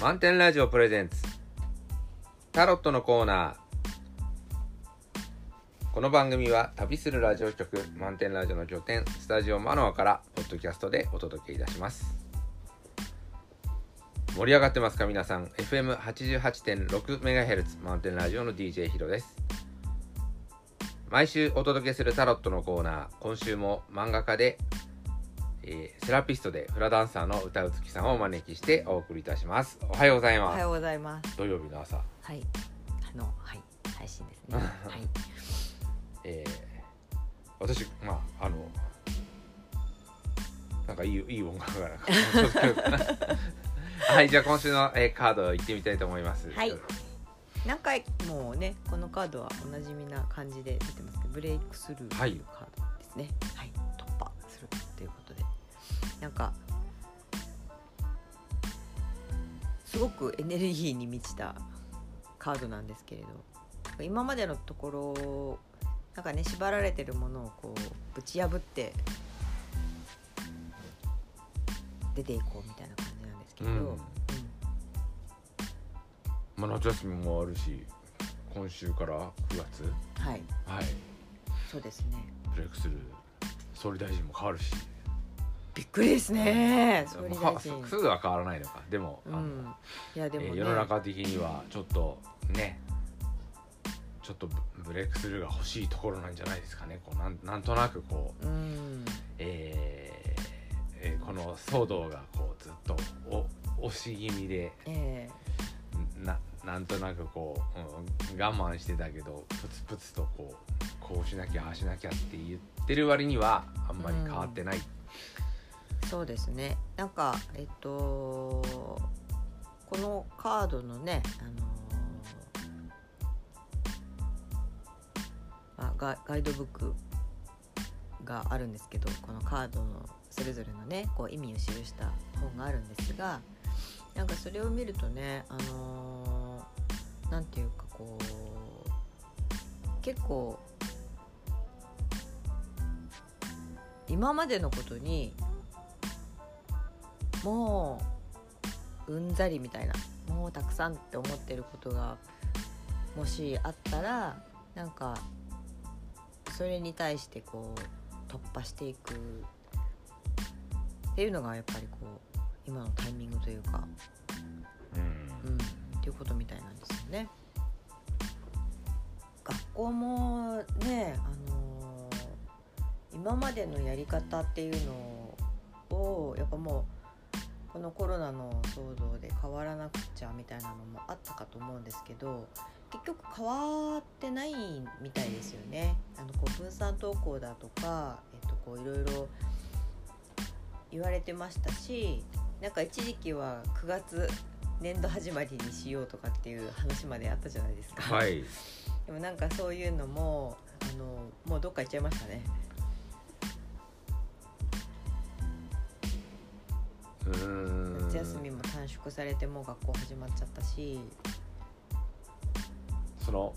満点ラジオプレゼンツ。タロットのコーナー。この番組は旅するラジオ局満点ラジオの拠点スタジオマノアからポッドキャストでお届けいたします。盛り上がってますか皆さん？FM88.6MHz 満点ラジオの DJ ヒロです。毎週お届けするタロットのコーナー。今週も漫画家でえーセラピストでフラダンサーの歌うつきさんをお招きしてお送りいたしますおはようございますおはようございます。土曜日の朝、はい。あの、はい。配信ですね。はい。えー私まああのなんかいいいい音楽が はいじゃあ今週の、えーカード行ってみたいと思いますはい何回もね、このカードはおなじみな感じで出てますけど、ブレイクスルーとはいいうカードですね。はい。なんか。すごくエネルギーに満ちたカードなんですけれど。今までのところなんかね縛られてるものをこうぶち破って出ていこうみたいな感じなんですけど、うん。うん。まあ、夏休みもあるし今週から9月。はい。はい。そうですね。ブレイクする総理大臣も変わるしびっくりですね。総理まあ大臣すぐは変わらないのか。でも、うん。いやでもね、えー世の中的にはちょっとねちょっとブブレイクスルーが欲しいところなんじゃないですかね。こうなんなんとなくこう、うん。えーえーこの騒動がこうずっとお押し気味でえななんとなくこう、うん我慢してたけどプツプツとこうこうしなきゃああしなきゃって言ってる割にはあんまり変わってない、えそうですね。なんかえっとこのカードのねあのまあ、ガガイドブックがあるんですけどこのカードのそれぞれのねこう意味を記した本があるんですがなんかそれを見るとねあのーなんていうかこう結構今までのことにもううんざりみたいなもうたくさんって思ってることがもしあったらなんかそれに対してこう突破していくっていうのがやっぱりこう今のタイミングというか、うんうん、っていうことみたいなんですよね。学校もね、あのー今までのやり方っていうのをやっぱもうこのコロナの騒動で変わらなくちゃみたいなのもあったかと思うんですけど結局変わってないみたいですよね。あのこう分散登校だとか、えっと、こういろいろ言われてましたしなんか一時期は9月年度始まりにしようとかっていう話まであったじゃないですか、はい。でもなんかそういうのもあのもうどっか行っちゃいましたね夏休みも短縮されてもう学校始まっちゃったし。その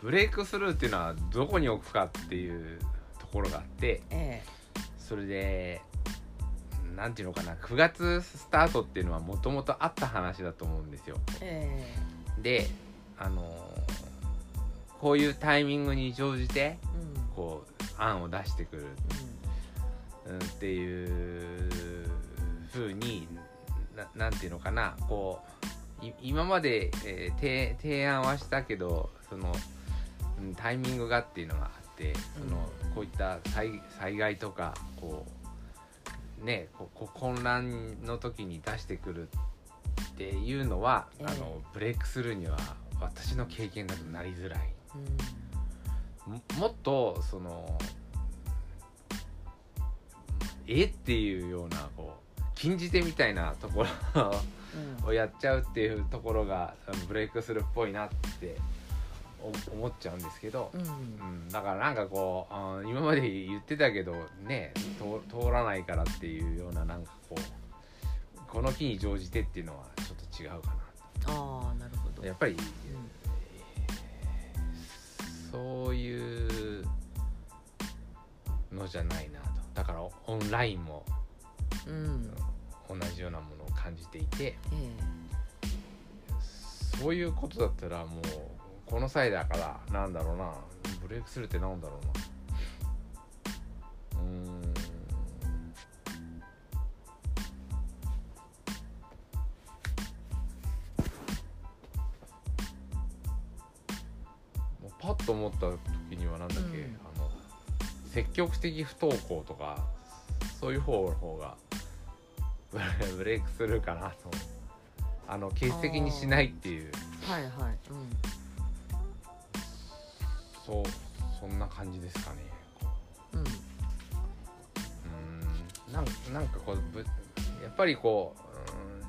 ブレイクスルーっていうのはどこに置くかっていうところがあってえそれでなんていうのかな9月スタートっていうのはもともとあった話だと思うんですよ。ええ。であのこういうタイミングに乗じてえうん。こう案を出してくる、うん、っていう風にななんていうのかなこうい今まで、えー提提案はしたけどその、うんタイミングがっていうのがあってその、こういった災災害とかこうねここ混乱の時に出してくるっていうのは、ええあのブレイクスルーには私の経験だとなりづらい。うんももっとそのえっていうようなこう禁じ手みたいなところうん。をやっちゃうっていうところがブレイクするっぽいなってお思っちゃうんですけど、うん。うん、だからなんかこう今まで言ってたけどね通通らないからっていうようななんかこうこの機に乗じてっていうのはちょっと違うかああなるほど。なやっぱりうん。そういうのじゃないなと。だからオンラインもうん。同じようなものを感じていてえそういうことだったらもうこの際だからなんだろうなブレイクするってなんだろうな。うーん。パッと思った時にはなんだっけ、うん。あの積極的不登校とかそういう方の方がブレブレイクするかなと。あの欠席にしないっていう。はいはい、うん、そうそんな感じですかね。うん。うーん。なんなんかこうぶやっぱりこううん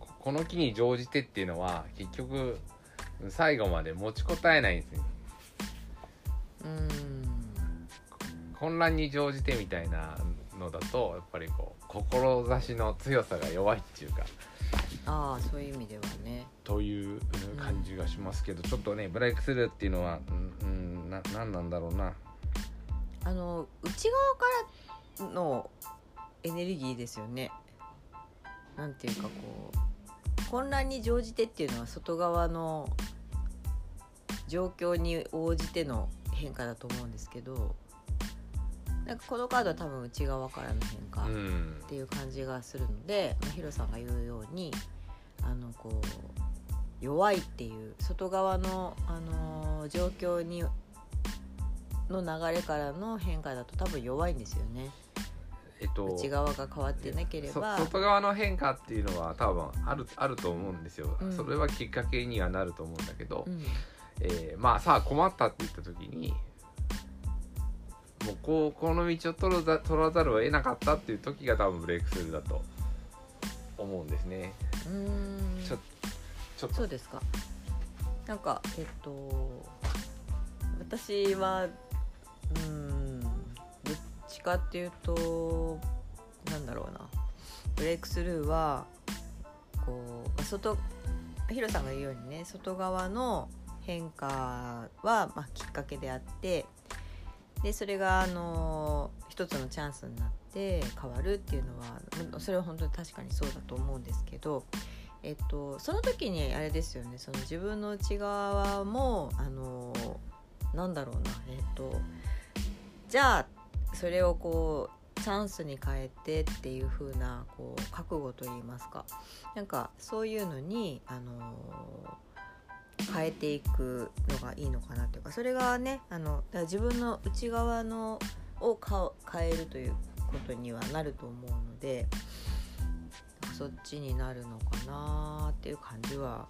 ここの機に乗じてっていうのは結局最後まで持ちこたえないんですね。うん。混乱に乗じてみたいなのだとやっぱりこう志の強さが弱いっていうか。ああそういう意味ではね。といううん感じがしますけど、ちょっとねブレイクスルーっていうのはうん、うん、ななんなんだろうな。あの内側からのエネルギーですよね。なんていうかこう混乱に乗じてっていうのは外側の状況に応じての変化だと思うんですけどなんかこのカードは多分内側からの変化うん。っていう感じがするので、まあ、ヒロさんが言うようにあのこう弱いっていう外側の、あのー状況にの流れからの変化だと多分弱いんですよね。えっと内側が変わってなけれそば外側の変化っていうのは多分あるあると思うんですよ、うん。それはきっかけにはなると思うんだけど、うん。えーまあさあ困ったって言った時にもうこうこの道を取らざ取らざるを得なかったっていう時が多分ブレイクスルーだと思うんですね。うーん。ちょちょっと。そうですか。なんかえっと私はうんどっちかっていうとなんだろうな。ブレイクスルーはこうまあ外ヒロさんが言うようにね外側の変化は、まあ、きっかけであってでそれがあの一つのチャンスになって変わるっていうのはそれは本当に確かにそうだと思うんですけどえっと、その時にあれですよねその自分の内側もあのなんだろうなえっとじゃあそれをこうチャンスに変えてっていう風なこう覚悟といいますかなんかそういうのにあの変えていくのがいいのかなというかそれがねあのだから自分の内側のを変えるということにはなると思うのでそっちになるのかなっていう感じは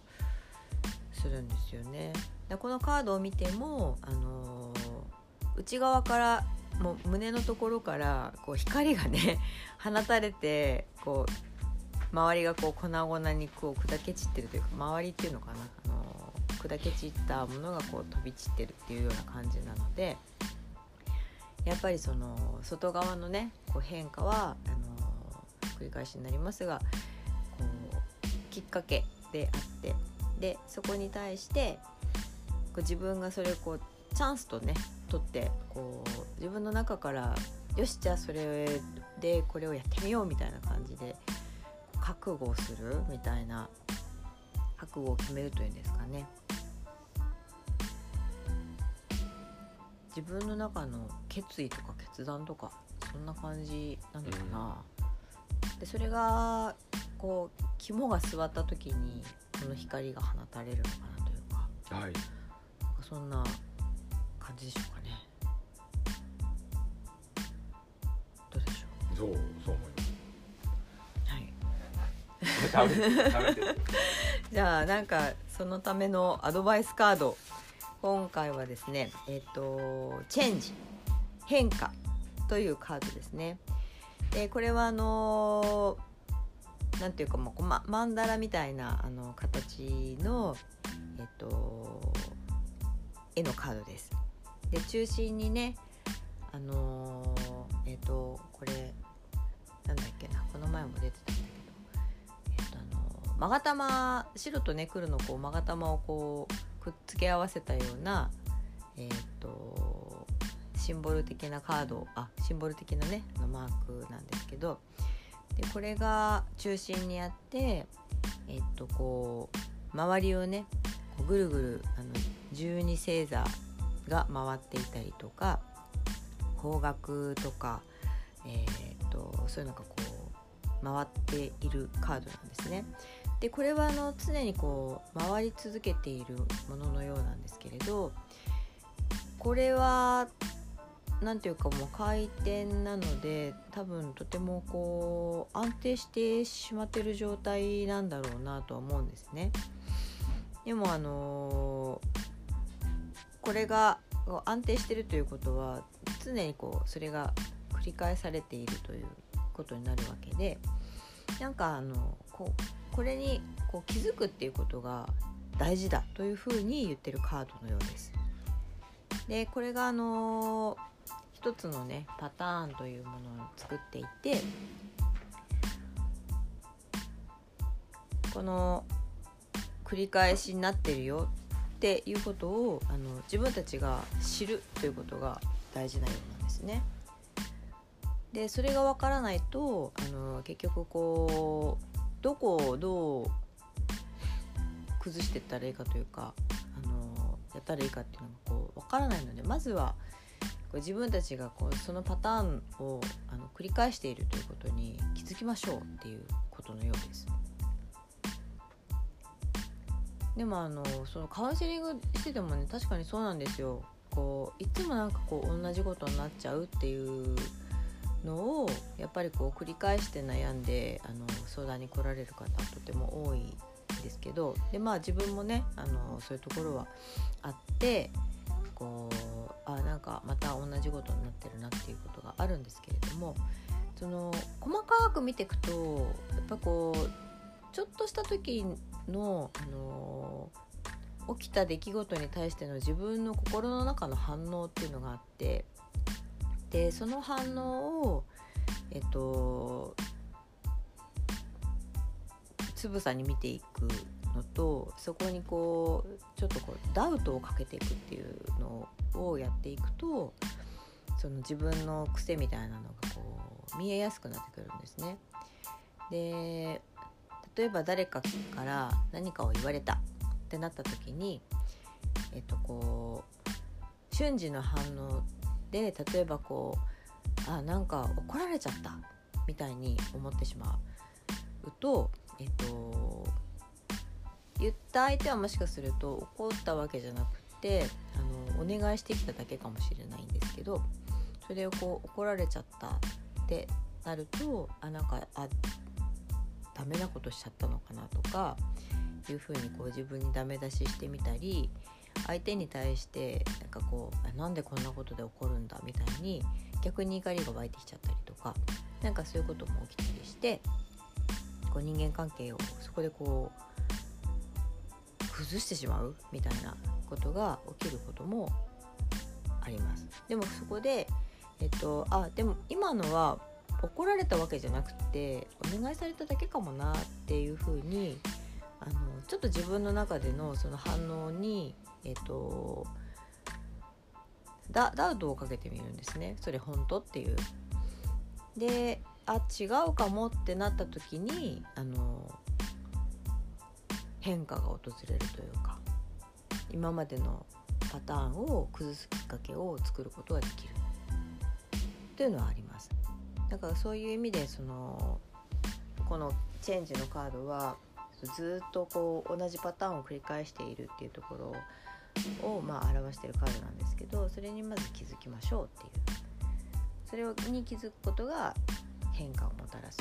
するんですよね。でこのカードを見ても、あのー内側からもう胸のところからこう光がね 放たれてこう周りがこう粉々にこう砕け散ってるというか周りっていうのかな、あの砕け散ったものがこう飛び散ってるっていうような感じなのでやっぱりその外側のねこう変化はあの繰り返しになりますがこうきっかけであってでそこに対してこう自分がそれをこうチャンスとね取ってこう自分の中からよしじゃあそれでこれをやってみようみたいな感じで覚悟をするみたいな覚悟を決めるというんですかね。自分の中の決意とか決断とかそんな感じなのかな、でそれがこう肝が据わった時にこの光が放たれるのかなというか。はい。なんかそんな感じでしょうかね。どうでしょそうそう思いうはい。ま す食べ食べてる。じゃあなんかそのためのアドバイスカード今回はですねえっ、とチェンジ変化というカードですね。でこれはあのなんていうかもうまマンダラみたいなあの形のえっ、と絵のカードです。で中心にねあのえっ、とこれなんだっけなこの前も出てたんだけどえっとあの勾玉白とね黒のこう勾玉をこうくっつけ合わせたようなえっ、とシンボル的なカードあシンボル的なねのマークなんですけどでこれが中心にあってえっ、とこう周りをねこうぐるぐるあの十二星座が回っていたりとか方角とか、えー、とそういうのがこう回っているカードなんですね。でこれはあの常にこう回り続けているもののようなんですけれどこれは何ていうかもう回転なので多分とてもこう安定してしまってる状態なんだろうなとは思うんですね。でもあのこれが安定してるということは常にこうそれが繰り返されているということになるわけでなんかあのこうこれにこう気づくっていうことが大事だというふうに言ってるカードのようです。でこれがあの一つのねパターンというものを作っていてこの繰り返しになってるよっていうことをあの自分たちが知るということが大事なようなんですね。でそれが分からないとあの結局こうどこをどう崩していったらいいかというかあのやったらいいかっていうのがこう分からないのでまずはこう自分たちがこうそのパターンをあの繰り返しているということに気づきましょうっていうことのようです。でもあのそのカウンセリングしててもね確かにそうなんですよ。こういつもなんかこう同じことになっちゃうっていうのをやっぱりこう繰り返して悩んであの相談に来られる方とても多いんですけどでまあ自分もねあのそういうところはあってこうあなんかまた同じことになってるなっていうことがあるんですけれどもその細かく見ていくとやっぱこうちょっとした時の、あの起きた出来事に対しての自分の心の中の反応っていうのがあってでその反応をえっとつぶさに見ていくのとそこにこうちょっとこうダウトをかけていくっていうのをやっていくとその自分の癖みたいなのがこう見えやすくなってくるんですね。で例えば誰かから何かを言われたってなった時にえっとこう瞬時の反応で例えばこうあなんか怒られちゃったみたいに思ってしまうとえっと言った相手はもしかすると怒ったわけじゃなくてあのお願いしてきただけかもしれないんですけどそれをこう怒られちゃったってなるとあなんかあダメなことしちゃったのかなとかいうふうにこう自分にダメ出ししてみたり相手に対してなんかこうなんでこんなことで怒るんだみたいに逆に怒りが湧いてきちゃったりとか何かそういうことも起きたりしてこう人間関係をそこでこう崩してしまうみたいなことが起きることもあります。でもそこでえっとあでも今のは怒られたわけじゃなくてお願いされただけかもなっていうふうにあのちょっと自分の中でのその反応にえっとダダウトをかけてみるんですね。それ本当っていう。であ違うかもってなった時にあの変化が訪れるというか今までのパターンを崩すきっかけを作ることができる。というのはあります。だからそういう意味でそのこのチェンジのカードはずっとこう同じパターンを繰り返しているっていうところをまあ表しているカードなんですけどそれにまず気づきましょうっていう。それに気づくことが変化をもたらす。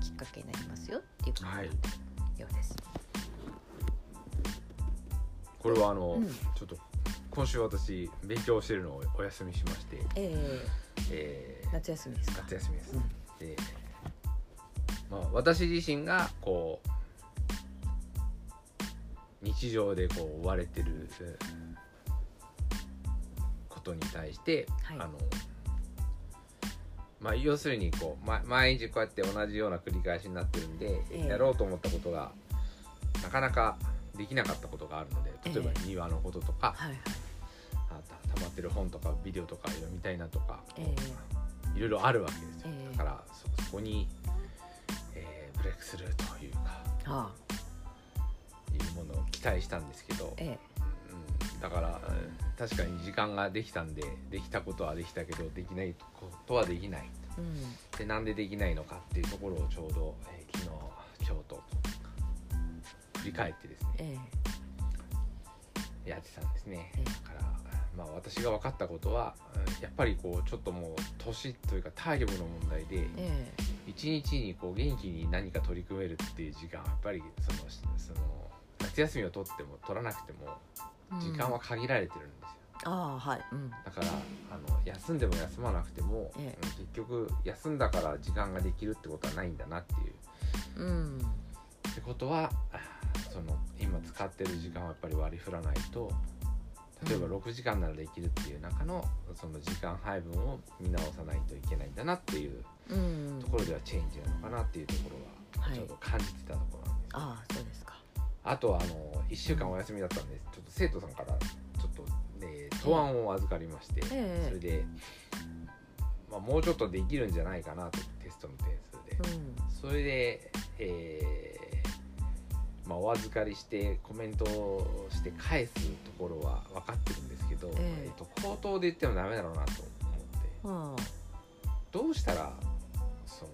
きっかけになりますよっていうことようです。これはあの、うん。ちょっと今週私勉強してるのをお休みしまして、ええ。ー、夏休みですか？夏休みです。うん。で、まあ、私自身がこう日常でこう追われてるえーことに対して、はい。あのまあ、要するにこう、ま、毎日こうやって同じような繰り返しになってるんで、ええ。やろうと思ったことがなかなかできなかったことがあるので例え。ばええ庭のこととか、はいはい。あた溜まってる本とかビデオとか読みたいなとか、えいろいろあるわけですよ、ええ。だからそそこに、えーブレイクスルーというかあいうものを期待したんですけど、えうん、だからうん確かに時間ができたんでできたことはできたけどできないことはできない。えうん。でなんでできないのかっていうところをちょうど、えー昨日ちょうど振り返ってですねえやってたんですね。ええ。だからまあ私が分かったことはうんやっぱりこうちょっともう年というか体力の問題でええ。一日にこう元気に何か取り組めるっていう時間はやっぱりそのその夏休みを取っても取らなくてもえ時間は限られてるんですよ、ああはい。うん。だからあの休んでも休まなくても、ええ。うん結局休んだから時間ができるってことはないんだなっていう。うん。ってことはあその今使ってる時間はやっぱり割り振らないと例えばうん。6時間ならできるっていう中のその時間配分を見直さないといけないんだなっていううん。ところではチェンジなのかなっていうところははい。ちょうど感じてたところあとはあの1週間お休みだったんでちょっと生徒さんからちょっと、ね、答案を預かりまして、ええそれで、まあ、もうちょっとできるんじゃないかなとテストの点数で、うん。それで、えーまあ、お預かりしてコメントをして返すところは分かってるんですけど、ええ。えっと口頭で言ってもダメだろうなと思って。あ。どうしたらその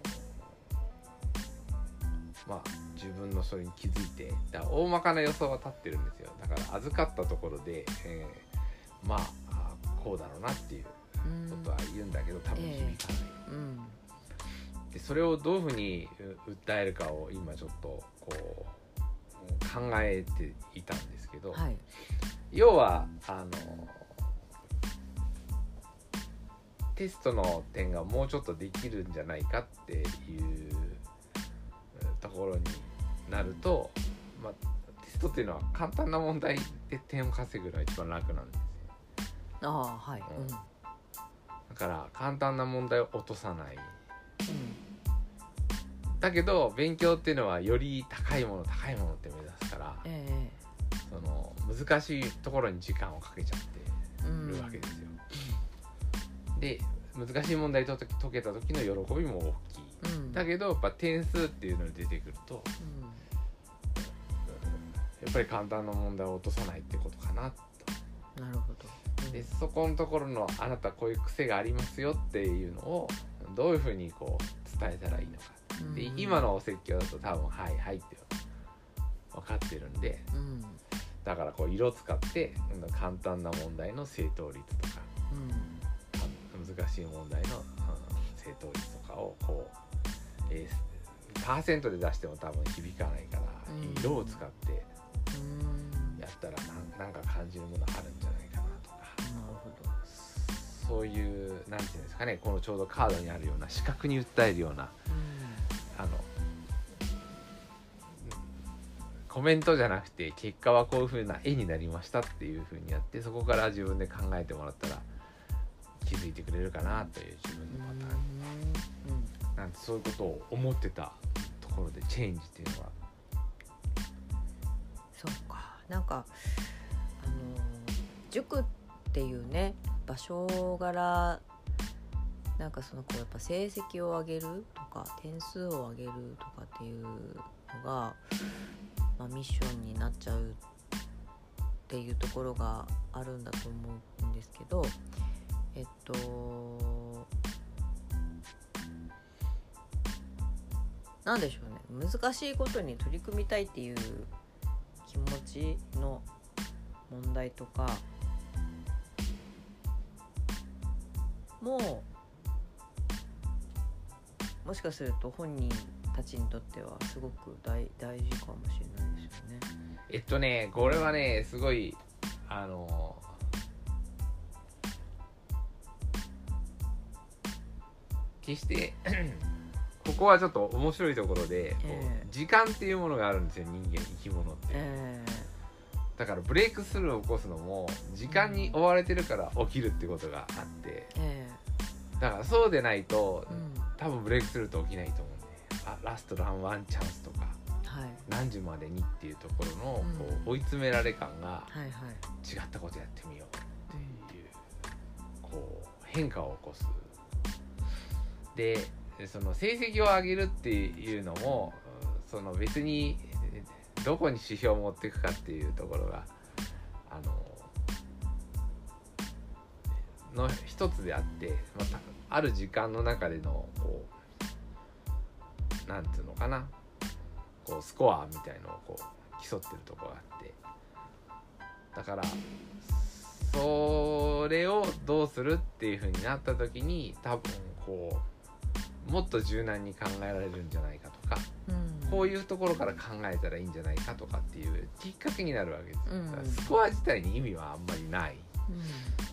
まあ自分のそれに気づいてだから大まかな予想は立ってるんですよ。だから預かったところで、えーまああこうだろうなっていううんことは言うんだけど多分響かない。うん。でそれをどういうふうにう訴えるかを今ちょっとこう考えていたんですけど、はい。要はあのテストの点がもうちょっとできるんじゃないかっていううんところになると、まあ、テストっていうのは簡単な問題で点を稼ぐのが一番楽なんですよ。ああはい。うん。うん。だから簡単な問題を落とさない。だけど勉強っていうのはより高いもの高いものって目指すからえその難しいところに時間をかけちゃってるわけですよ。で難しい問題と解けた時の喜びも大きい。うん。だけどやっぱ点数っていうのに出てくるとうんやっぱり簡単な問題を落とさないってことかなと。なるほど。うんでそこのところのあなたこういう癖がありますよっていうのをどういうふうにこう伝えたらいいのか。でうん。今のお説教だと多分「はいはい」って分かってるんでうん。だからこう色使ってうん簡単な問題の正答率とか難しい問題の、うん正答率とかをこう、えーパーセントで出しても多分響かないから、うん。色を使ってうんやったらなんか感じるものあるんじゃないかなとか。なるほど。そういうなんていうんですかねこのちょうどカードにあるような視覚に訴えるようなあのコメントじゃなくて結果はこういう風な絵になりましたっていう風にやってそこから自分で考えてもらったら気づいてくれるかなという自分のパターン。うんなんてそういうことを思ってたところでチェンジっていうのはなんかあの塾っていうね場所柄なんかそのこうやっぱ成績を上げるとか点数を上げるとかっていうのが、まあ、ミッションになっちゃうっていうところがあるんだと思うんですけどえっとなんでしょうね。難しいことに取り組みたいっていう気持ちの問題とかももしかすると本人たちにとってはすごく大大事かもしれないですよね。えっとねこれはねすごいあの決してここはちょっと面白いところで、ええ。時間っていうものがあるんですよ人間生き物って、えだからブレイクスルーを起こすのも時間に追われてるから起きるってことがあって。ええ。だからそうでないと、えうん。多分ブレイクスルーって起きないと思うんで。あラストランワンチャンスとかはい。何時までにっていうところの、うん。こう追い詰められ感がはいはい。違ったことやってみようっていうこう変化を起こす。でその成績を上げるっていうのもその別にどこに指標を持っていくかっていうところがあのの一つであってまたある時間の中でのこうなんていうのかなこうスコアみたいのをこう競ってるとこがあってだからそれをどうするっていう風になった時に多分こうもっと柔軟に考えられるんじゃないかとかうん。こういうところから考えたらいいんじゃないかとかっていうきっかけになるわけですよ、うん。だからスコア自体に意味はあんまりない。うん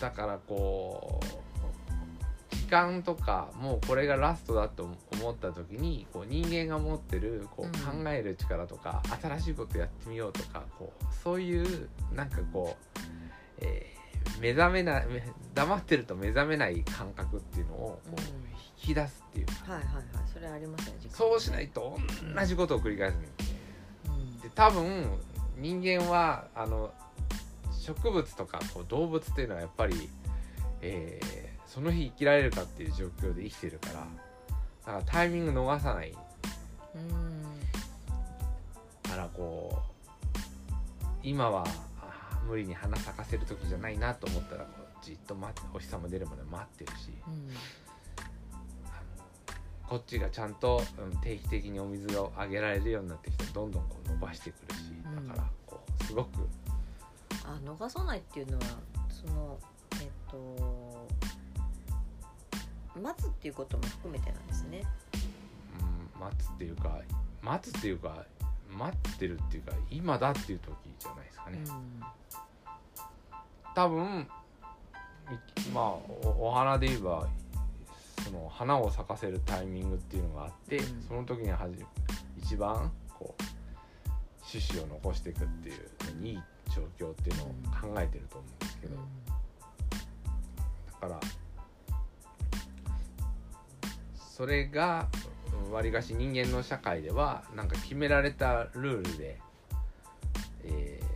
だからこう時間とかもうこれがラストだと思った時にこう人間が持ってるこううん考える力とか、新しいことやってみようとかこうそういうなんかこう、えー目覚めないめ黙ってると目覚めない感覚っていうのをこううん。引き出すっていうはいはいはい。それありますねそうしないと同じことを繰り返すんですね。うん。で多分人間はあの植物とかこう動物っていうのはやっぱり、えーその日生きられるかっていう状況で生きてるからだからタイミング逃さない。うん。からこう今は無理に花咲かせる時じゃないなと思ったらこうじっと待ってお日様出るまで待ってるしうんこっちがちゃんと、うん定期的にお水をあげられるようになってきてどんどんこう伸ばしてくるしうんだからこうすごくあ逃さないっていうのはそのえっと待つっていうことも含めてなんですね。うん、待つっていうか待つっていうか待ってるっていうか今だっていう時じゃないですかね、多分いまあおお花で言えばその花を咲かせるタイミングっていうのがあって、うん。その時にはじ一番こう種子を残していくっていういい状況っていうのを考えてると思うんですけど、だからそれがわりかし人間の社会ではなんか決められたルールで、えー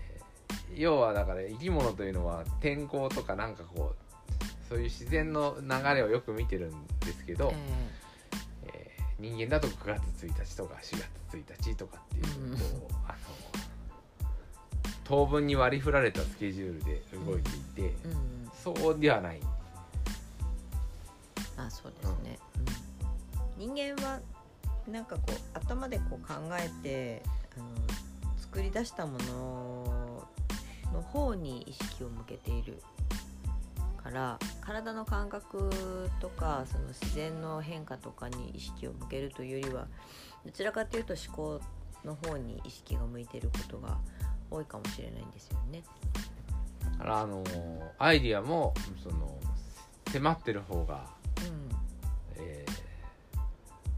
要はだから生き物というのは天候とかなんかこうそういう自然の流れをよく見てるんですけど、ええ。ー人間だと9月1日とか4月1日とかっていう,、うん。こうあの当分に割り振られたスケジュールで動いていて、えうん。そうではない。あそうですね、うん。人間はなんかこう頭でこう考えてあの作り出したものの方に意識を向けているから体の感覚とかその自然の変化とかに意識を向けるというよりはどちらかというと思考の方に意識が向いていることが多いかもしれないんですよね。あのアイディアもその迫ってる方が、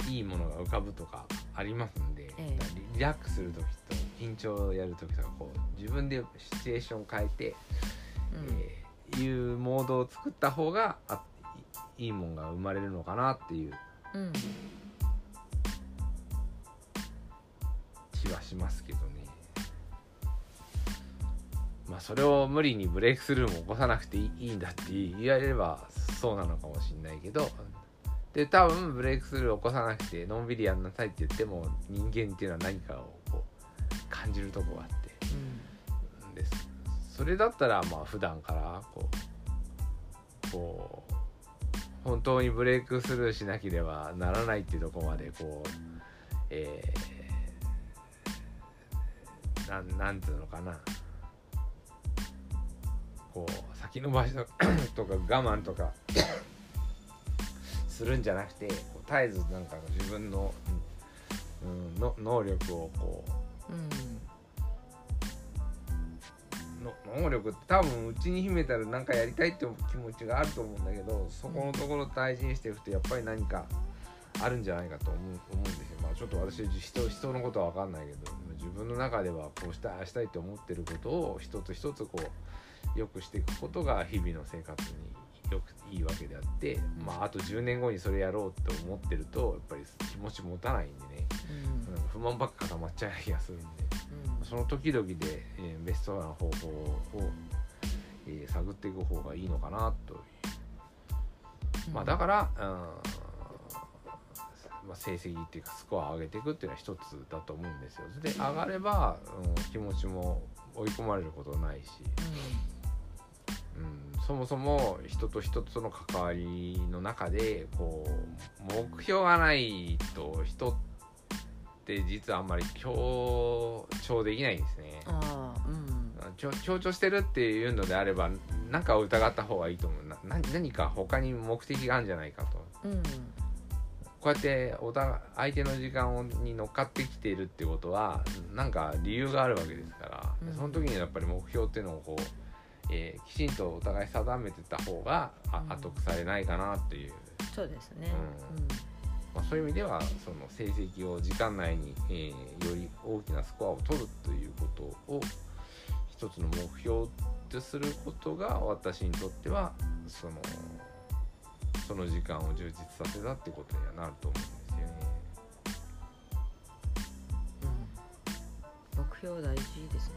いいものが浮かぶとかありますんで、ええ。リリラックスする時と緊張をやる時とかこう自分でシチュエーションを変えて、うん。えーいうモードを作った方があいいいもんが生まれるのかなっていううん。気はしますけどね。まあそれを無理にブレイクスルームを起こさなくていいんだって言われればそうなのかもしれないけどで多分ブレイクスルーを起こさなくてのんびりやんなさいって言っても人間っていうのは何かをこう感じるとこがあって。うん。です。それだったらまあ普段からこうこう本当にブレイクスルーしなければならないっていうところまでこうえー、なんなんていうのかな。こう先延ばしと とか我慢とかするんじゃなくて絶えずなんか自分の,、うん、の能力をこううん。の能力って多分うちに秘めたら何かやりたいって気持ちがあると思うんだけどそこのところ大事にしていくとやっぱり何かあるんじゃないかと思う思うんですよ。まあちょっと私人人のことは分かんないけど自分の中ではこうしたいああしたいと思ってることを一つ一つこう良くしていくことが日々の生活によくいいわけであって、まああと10年後にそれやろうって思ってるとやっぱり気持ち持たないんでね、うん。うん不満ばっか固まっちゃう気がするんで。うん。その時々で、えーベストな方法を、えー探っていく方がいいのかなと。いう、まあだから、うんまあ、成績っていうかスコアを上げていくっていうのは一つだと思うんですよ。で上がれば、うん、気持ちも追い込まれることないし、うん、そもそも人と人との関わりの中でこう目標がないと人って実はあんまり強調できないんですね。あ強調してるっていうのであれば何かを疑った方がいいと思う。なな何か他に目的があるんじゃないかと。うんこうやってお互い相手の時間に乗っかってきているってことはなんか理由があるわけですから、うん。その時にやっぱり目標っていうのをこう、えーきちんとお互い定めてた方があうん。後腐れないかなっていう、そうですね。まあ、そういう意味ではその成績を時間内に、えーより大きなスコアを取るということを一つの目標とすることが私にとってはそのその時間を充実させたってことにはなると思うんですよね。うん。うん目標大事ですね。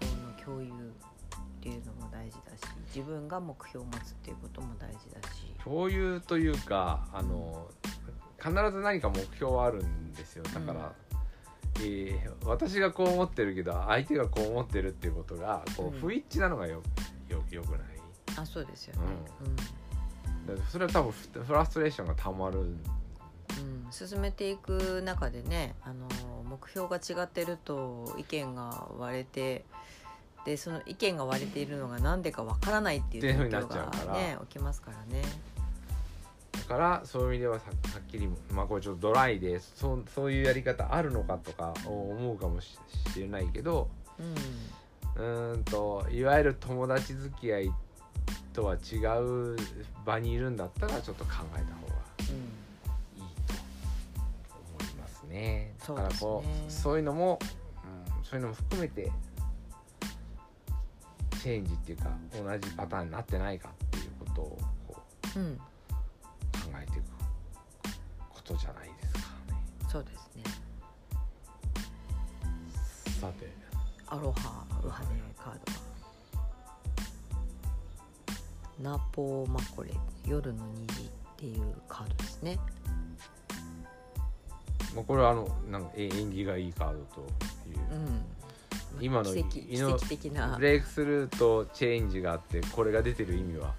目標の共有っていうのも大事だし自分が目標を持つっていうことも大事だし。共有というかあの必ず何か目標はあるんですよ。だから、えー私がこう思ってるけど相手がこう思ってるっていうことがこううん。不一致なのがよよよくない？あそうですよね。だからそれは多分フフラストレーションがたまる。うん、うん、進めていく中でねあの目標が違ってると意見が割れてでその意見が割れているのが何でかわからないっていうっていう風にな状況っちゃうからがね起きますからね。だからそういう意味ではさはっきりまあこれちょっとドライでそうそういうやり方あるのかとか思うかもししれないけどうんうーんといわゆる友達付き合いとは違う場にいるんだったらちょっと考えた方がうんいいと思いますね。うですねからこうそういうのも、うん、そういうのも含めてチェンジっていうか同じパターンになってないかっていうことをこううん、考えていくことじゃないですかね。そうですね。さてアロハウハネカードはナポーマコレ夜の虹っていうカードですね。まあこれはあのなんかえ縁起がいいカードというう、ん。今の奇跡奇跡的な。ブレイクスルーとチェンジがあってこれが出てる意味は？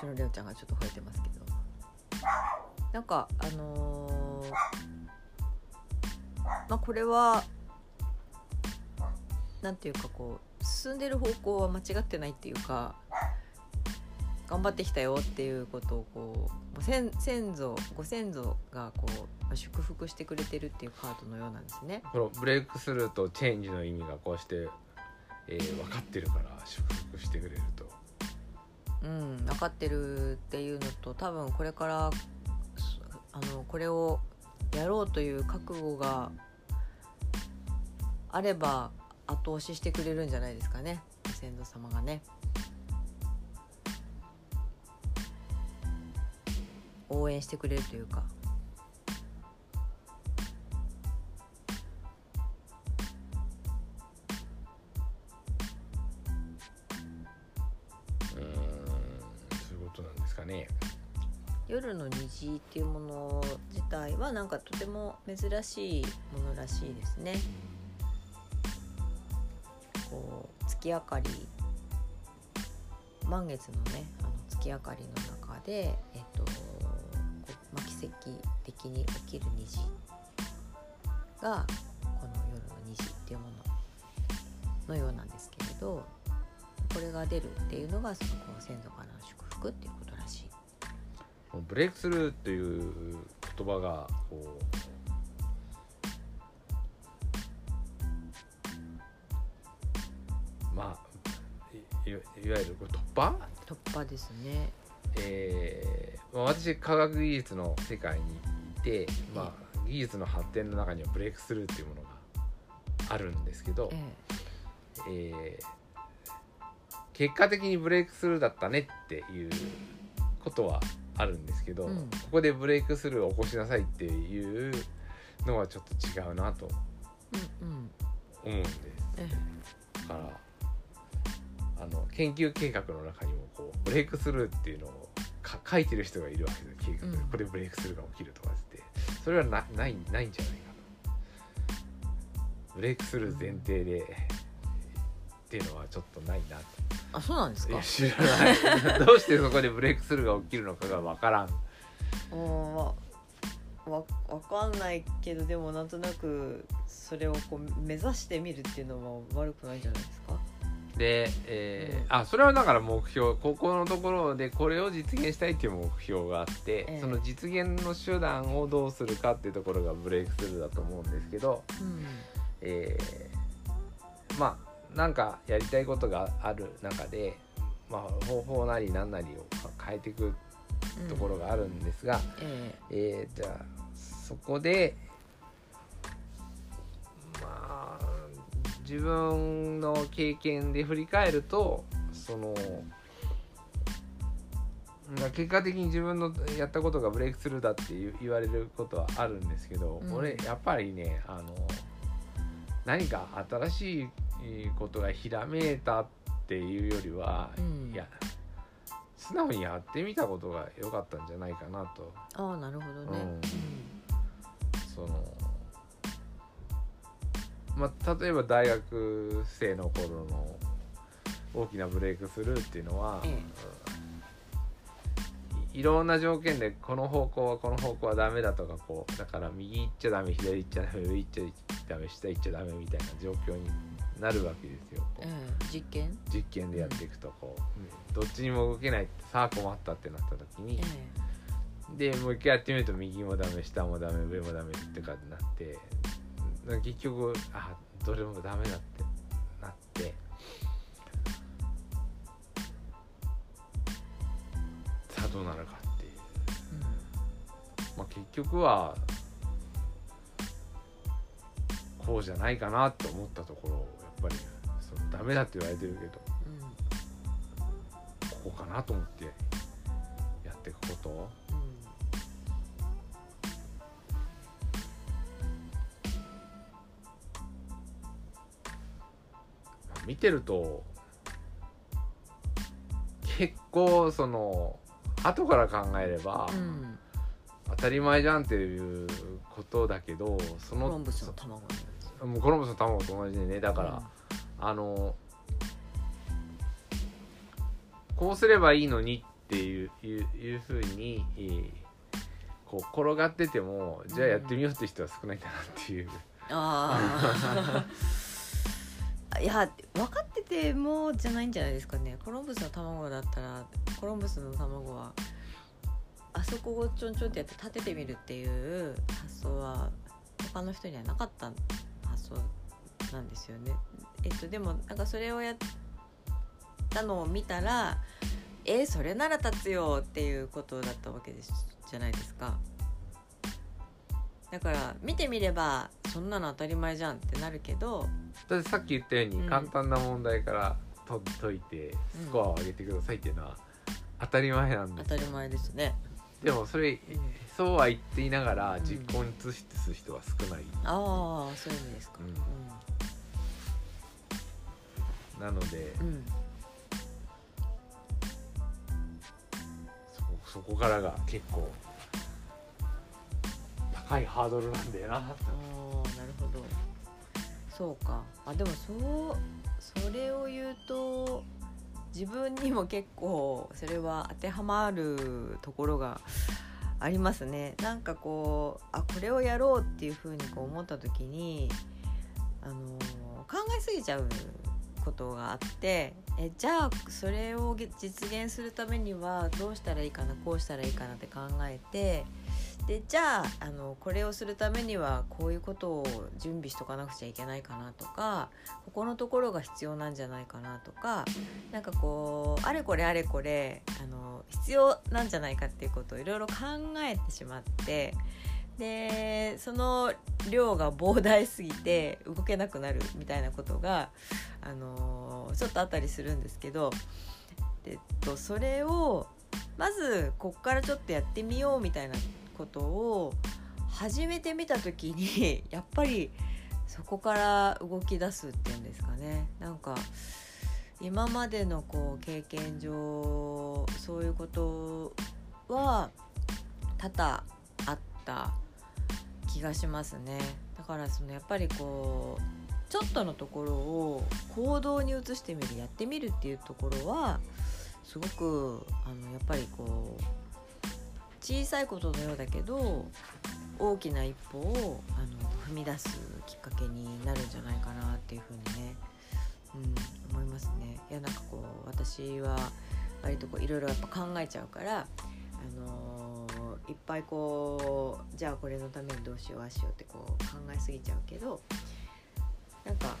後ろレオちゃんがちょっと吠えてますけど。なんかあのーまあこれはなんていうかこう進んでる方向は間違ってないっていうか頑張ってきたよっていうことをこう先先祖ご先祖がこう祝福してくれてるっていうカードのようなんですね。このブレイクスルーとチェンジの意味がこうして、えー分かってるから祝福してくれるとうん、分かってるっていうのと多分これからそあのこれをやろうという覚悟があれば後押ししてくれるんじゃないですかねご先祖様がね。応援してくれるというか。うーんそういうことなんですかね夜の虹っていうもの自体はなんかとても珍しいものらしいですね。こう月明かり満月のねあの月明かりの中で、えっと、まあ、奇跡的に起きる虹がこの夜の虹っていうもののようなんですけれどこれが出るっていうのがその先祖からの祝福っていうことらしい。ブレイクスルーっていう言葉がこうまあいいわゆる突破？突破ですね。えーまあ、私科学技術の世界にいて、まあ、技術の発展の中にはブレイクスルーっていうものがあるんですけど、ええ。ー結果的にブレイクスルーだったねっていうことはあるんですけど、うん。ここでブレイクスルーを起こしなさいっていうのはちょっと違うなとえうんうん。思うんです。え。だからあの研究計画の中にもここうブレイクスルーっていうのをか書いてる人がいるわけです計画で、うん。これブレイクスルーが起きるとかって。それはなないないんじゃないかとブレイクスルー前提で、っていうのはちょっとないなと。あそうなんですか？知らない。どうしてそこでブレイクスルーが起きるのかがわからん。うんわわわかんないけどでもなんとなくそれをこう目指してみるっていうのは悪くないんじゃないですか？で、えーあそれはだから目標ここのところでこれを実現したいっていう目標があって、ええ。その実現の手段をどうするかっていうところがブレイクスルーだと思うんですけど、うん。えーまあなんかやりたいことがある中で、まあ、方法なり何なりを変えていくところがあるんですが、え。えーじゃあそこで自分の経験で振り返るとそのまあ結果的に自分のやったことがブレイクスルーだって言言われることはあるんですけど、うん。俺やっぱりねあの何か新しいことがひらめいたっていうよりは、うん。いや素直にやってみたことが良かったんじゃないかなと。あなるほどね、うん。そのまあ例えば大学生の頃の大きなブレイクスルーっていうのは、えうんいいろんな条件でこの方向はこの方向はダメだとかこうだから右行っちゃダメ左行っちゃダメ上行っちゃダメ下行っちゃダメみたいな状況になるわけですよ。こう。ええ実験？実験でやっていくとこう、どっちにも動けないってさあ困ったってなった時に、えでもう一回やってみると右もダメ下もダメ上もダメってかになってな結局あどれもダメだってなって。さあどうなるかっていう、まあ、結局はこうじゃないかなって思ったところやっぱりそのダメだって言われてるけどうんうん。ここかなと思ってやっていくこと見てると結構その後から考えればうん。当たり前じゃんっていうことだけどそのコロンブスの卵もうコロンブスの卵と同じでね。だから、あのこうすればいいのにっていういういうふうに、えーこう転がっててもじゃあやってみようって人は少ないんだなっていう、ああ いや分かっててもじゃないんじゃないですかねコロンブスの卵だったらコロンブスの卵はあそこをちょんちょんってやって立ててみるっていう発想は他の人にはなかった発想なんですよね。えっとでもなんかそれをやったのを見たらえそれなら立つよっていうことだったわけですじゃないですか。だから見てみればそんなの当たり前じゃんってなるけどだってさっき言ったようにうん。簡単な問題からと解いてスコアを上げてくださいっていうのは当たり前なんです。当たり前ですね。でもそれそうは言っていながらうん。実行に移す人は少ない、ああそういう意味ですか。なので、うん、うん。そこそこからが結構高いハードルなんだよな。ああなるほど。そうか。あでもそうそれを言うと自分にも結構それは当てはまるところがありますね。なんかこうあこれをやろうっていうふうにこう思った時にあの考えすぎちゃうことがあってえじゃあそれを実現するためにはどうしたらいいかなこうしたらいいかなって考えてでじゃああのこれをするためにはこういうことを準備しとかなくちゃいけないかなとかここのところが必要なんじゃないかなとかなんかこうあれこれあれこれあの必要なんじゃないかっていうことをいろいろ考えてしまってでその量が膨大すぎて動けなくなるみたいなことが、あのちょっとあったりするんですけど、えっと、それをまずこっからちょっとやってみようみたいなことを始めてみた時に やっぱりそこから動き出すっていうんですかね。なんか今までのこう経験上そういうことは多々あった気がしますね。だからそのやっぱりこうちょっとのところを行動に移してみるやってみるっていうところはすごくあのやっぱりこう小さいことのようだけど大きな一歩をあの踏み出すきっかけになるんじゃないかなっていうふうにね、うん、思いますね。いやなんかこう私は割といろいろやっぱ考えちゃうから、あのーいっぱいこうじゃあこれのためにどうしようああしようってこう考えすぎちゃうけどなんか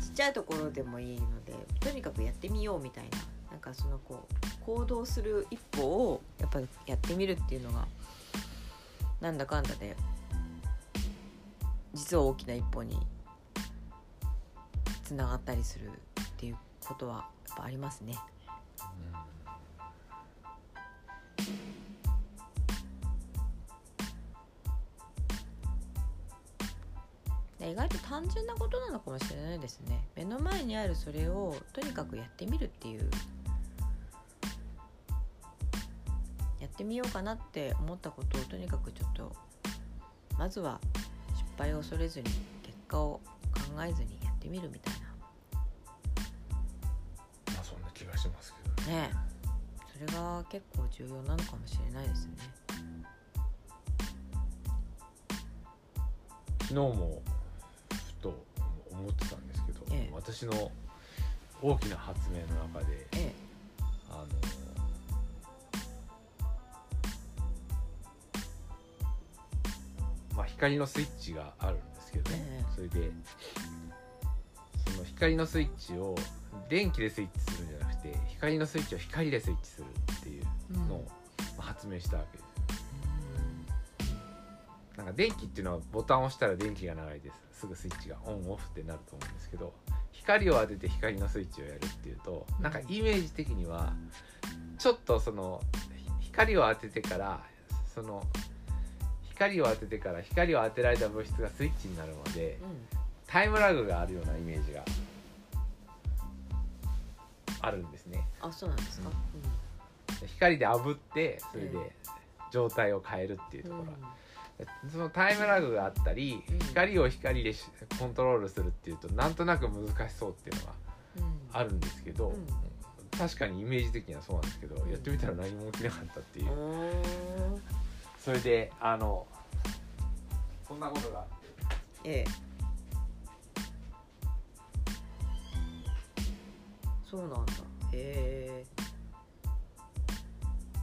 ちっちゃいところでもいいのでとにかくやってみようみたいななんかそのこう行動する一歩をやっぱりやってみるっていうのがなんだかんだで実は大きな一歩につながったりするっていうことはやっぱありますね。意外と単純なことなのかもしれないですね目の前にあるそれをとにかくやってみるっていうってみようかなって思ったことをとにかくちょっとまずは失敗を恐れずに結果を考えずにやってみるみたいまあそんな気がしますけどね。それが結構重要なのかもしれないですね。昨日もふと思ってたんですけど、ええ。私の大きな発明の中でえあ光のスイッチがあるんですけどね、ええ。それでその光のスイッチを電気でスイッチするんじゃなくて光のスイッチを光でスイッチするっていううん。のを、まあ発明したわけですなんか電気っていうのはボタンを押したら電気が流れてすぐスイッチがオンオフってなると思うんですけど光を当てて光のスイッチをやるっていうとなんかイメージ的にはちょっとそのひ光を当ててからその光を当ててから光を当てられた物質がスイッチになるまでうん。タイムラグがあるようなイメージがあるんですね。あそうなんですか、光で炙ってそれえで状態を変えるっていううんところ、そのタイムラグがあったり、うん。光を光でしコントロールするっていうとなんとなく難しそうっていうのがうん。あるんですけど、うん。確かにイメージ的にはそうなんですけど、やってみたら何も起きなかったっていう、それであのそんなことがええ。そうなんだ。へえ。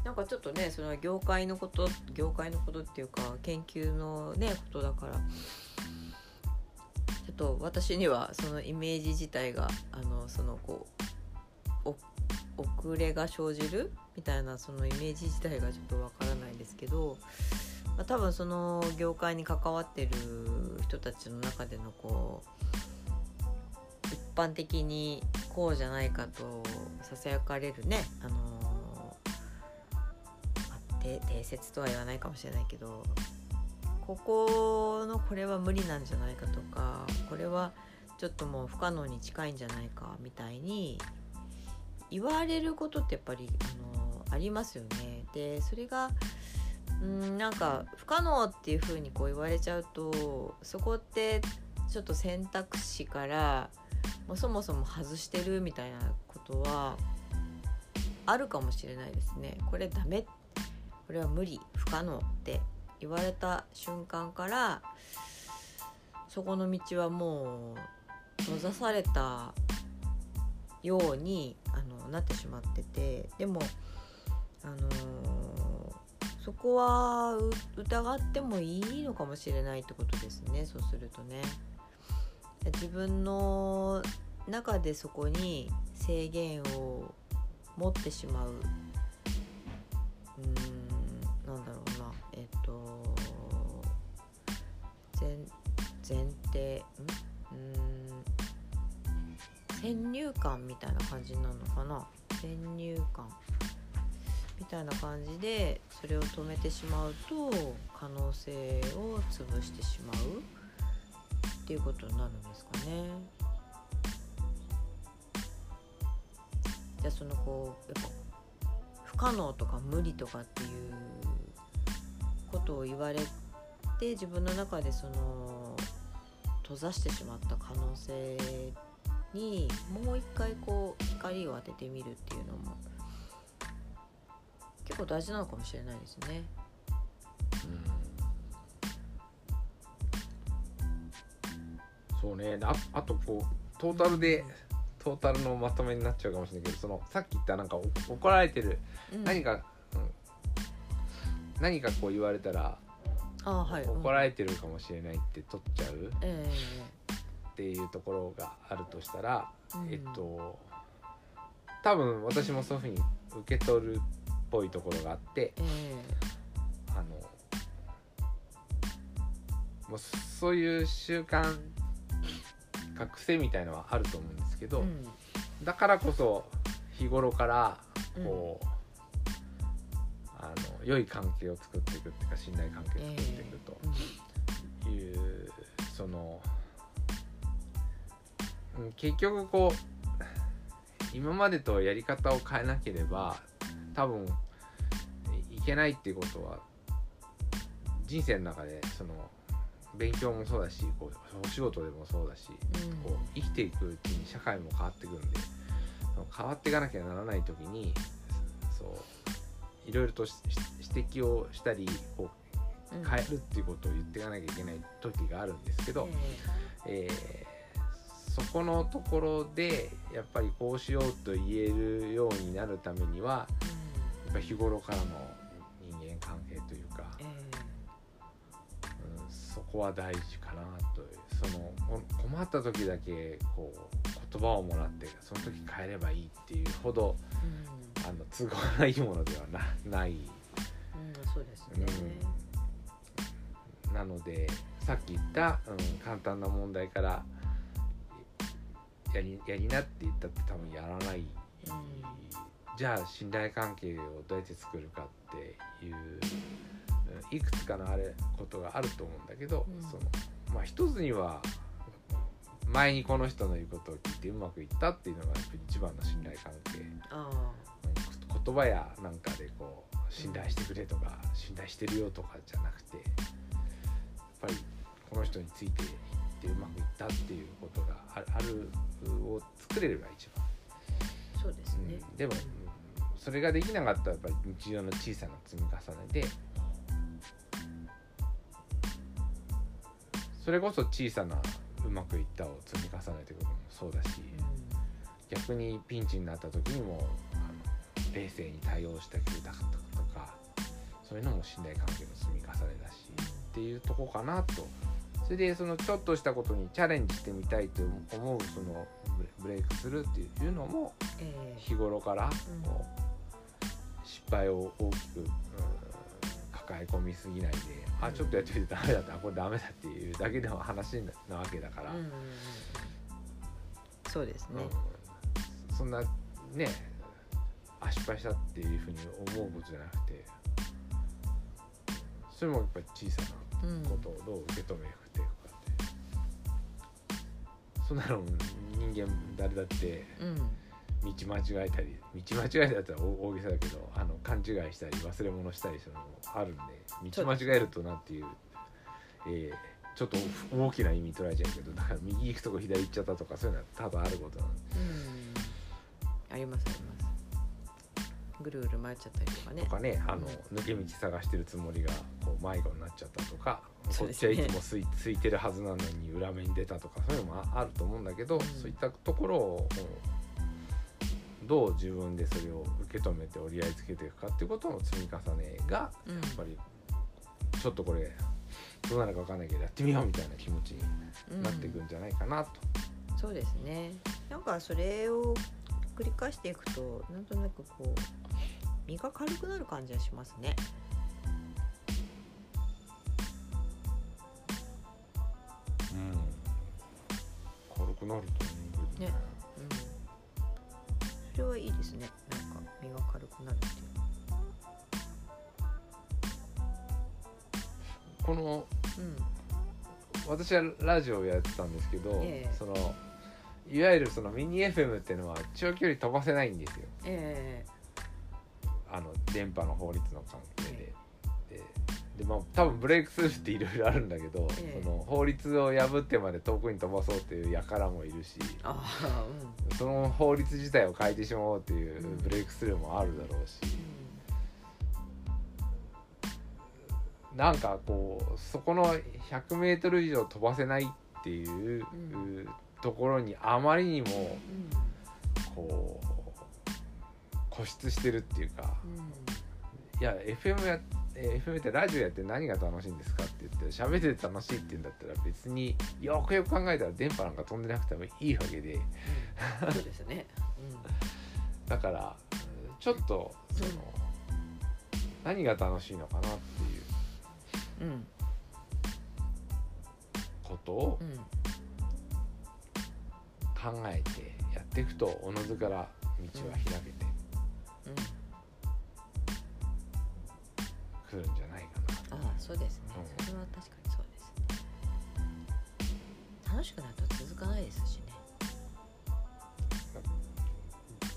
なんかちょっとねその業界のこと業界のことっていうか研究のねことだからちょっと私にはそのイメージ自体があのそのこう遅れが生じるみたいなそのイメージ自体がちょっとわからないですけど、まあ、多分その業界に関わってる人たちの中でのこう一般的にこうじゃないかとささやかれるねあのまあて定説とは言わないかもしれないけどここのこれは無理なんじゃないかとかこれはちょっともう不可能に近いんじゃないかみたいに言われることってやっぱりあのありますよね。でそれがうんなんか不可能っていうふうにこう言われちゃうとそこってちょっと選択肢からもそもそも外してるみたいなことはあるかもしれないですね。これダメ。これは無理。不可能って言われた瞬間からそこの道はもう閉ざされたようにあのなってしまってて。でも、あのーそこは疑ってもいいのかもしれないってことですね。そうするとね。自分の中でそこに制限を持ってしまう。うーんなんだろうな。えっと前前提？んうん。先入観みたいな感じなのかな。先入観。たいな感じでそれを止めてしまうと可能性を潰してしまうっていうことになるんですかね。たそのこうやっぱ不可能とか無理とかっていうことを言われて自分の中でその閉ざしてしまった可能性にもう一回こう光を当ててみるっていうのも結構大事なのかもしれないですね。そうね。ああとこうトータルでトータルのまとめになっちゃうかもしれないけどそのさっき言ったなんかお怒られてる、うん。何か、うん。何かこう言われたら、あはい、うん。怒られてるかもしれないって取っちゃうえっていうところがあるとしたら、うん。えっと多分私もそういうふうに受け取るっぽいところがあってええ。あのもうそういう習慣か癖みたいのはあると思うんですけど、えうん。だからこそ日頃からこう、あの良い関係を作っていくっていうか信頼関係を作っていくという、その、うん結局こう今までとやり方を変えなければ多分いけないっていうことは人生の中でその勉強もそうだしこうお仕事でもそうだしうん。こう生きていくうちに社会も変わってくるんで変わっていかなきゃならない時にそういろいろと指摘をしたりこううん。変えるっていうことを言っていかなきゃいけない時があるんですけど、えーそこのところでやっぱりこうしようと言えるようになるためにはぱり日頃からの人間関係というか、えうんそこは大事かなというそのこ困った時だけこう言葉をもらってその時変えればいいっていうほどえうん。あの都合がいいものではなない。うんそうですね。なのでさっき言った、うん、簡単な問題からやりやりなって言ったって多分やらない、じゃあ信頼関係をどうやって作るかっていううんいくつかのあれことがあると思うんだけど、うん。そのまあ一つには前にこの人の言うことを聞いてうまくいったっていうのが一番の信頼関係。あうん言葉やなんかでこう信頼してくれとか信頼してるよとかじゃなくてやっぱりこの人についていってうまくいったっていうことがああるを作れれば一番、あそうですね。うん。でも、うんそれができなかったらやっぱり日常の小さな積み重ねでそれこそ小さなうまくいったを積み重ねていくこともそうだし、逆にピンチになった時にもあの冷静に対応してくれたかったとかそういうのも信頼関係の積み重ねだしっていうとこかなと。それでそのちょっとしたことにチャレンジしてみたいと思うそのブレイクするっていうのもええ。日頃からこう失敗を大きく、うん抱え込みすぎないであちょっとやってみてダメだった。あこれダメだっていうだけでは話なわけだから。うんうんうんそうですね。うん、そんなねあ失敗したっていうふうに思うことじゃなくてそれもやっぱり小さなうんことをどう受け止めていくか。って、そんなの人間誰だってうん道間違えたり道間違えだったら大大げさだけどあの勘違いしたり忘れ物したりするのもあるんで道間違えるとなんていう、えーちょっと大きな意味捉えちゃうけどだから右行くとこ左行っちゃったとかそういうのは多々あることなんで。うん。ありますあります。ぐるぐる回っちゃったりとかね。と。かねあの抜け道探してるつもりがこう迷子になっちゃったとか、こっちはいつもすいついてるはずなのに裏目に出たとかそういうのもああると思うんだけど、うん。そういったところをうんどう自分でそれを受け止めて折り合いつけていくかっていうことの積み重ねがやうん。っぱりちょっとこれどうなるか分かんないけどやってみようみたいな気持ちになっていくんじゃないかなと。そうですね。なんかそれを繰り返していくとなんとなくこう身が軽くなる感じがしますね。軽くなると思うけどねうんそれはいいですね。なんか身が軽くなるっていうこのうん私はラジオをやってたんですけど、ええ。そのいわゆるそのミニ FM っていうのは長距離飛ばせないんですよ。えあの電波の法律の関係で。ででまあ多分ブレイクスルーっていろいろあるんだけど、ええ。その法律を破ってまで遠くに飛ばそうっていう輩もいるしえああその法律自体を変えてしまおうっていううん。ブレイクスルーもあるだろうし、うん。なんかこうそこの 100m 以上飛ばせないっていう、うん。ところにあまりにもうん。こう固執してるっていうかうんいや FM やえー FM ってラジオやって何が楽しいんですかって言って喋ってて楽しいって言うんだったら別によくよく考えたら電波なんか飛んでなくてもいいわけで。うん。そうですね。だからちょっとその、何が楽しいのかなっていう。うん。うんことをうん考えてやっていくとおのずから道は開けてくるんじゃないかな。ああそうですね。うん。それは確かにそうです。ね。楽しくなると続かないですしね。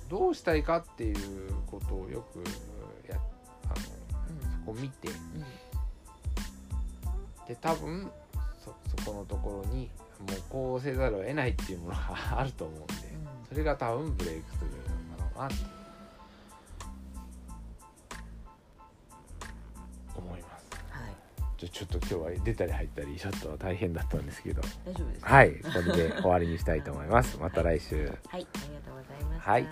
どうしたいかっていうことをよくやあのそこ見て。うん。で多分そそこのところにもうこうせざるを得ないっていうものがあると思うんで。うん。それが多分ブレイクスルーなんだろうなと思ちょっと今日は出たり入ったりちょっと大変だったんですけど大丈夫ですか？はいこれで終わりにしたいと思いますまた来週はいありがとうございました。はい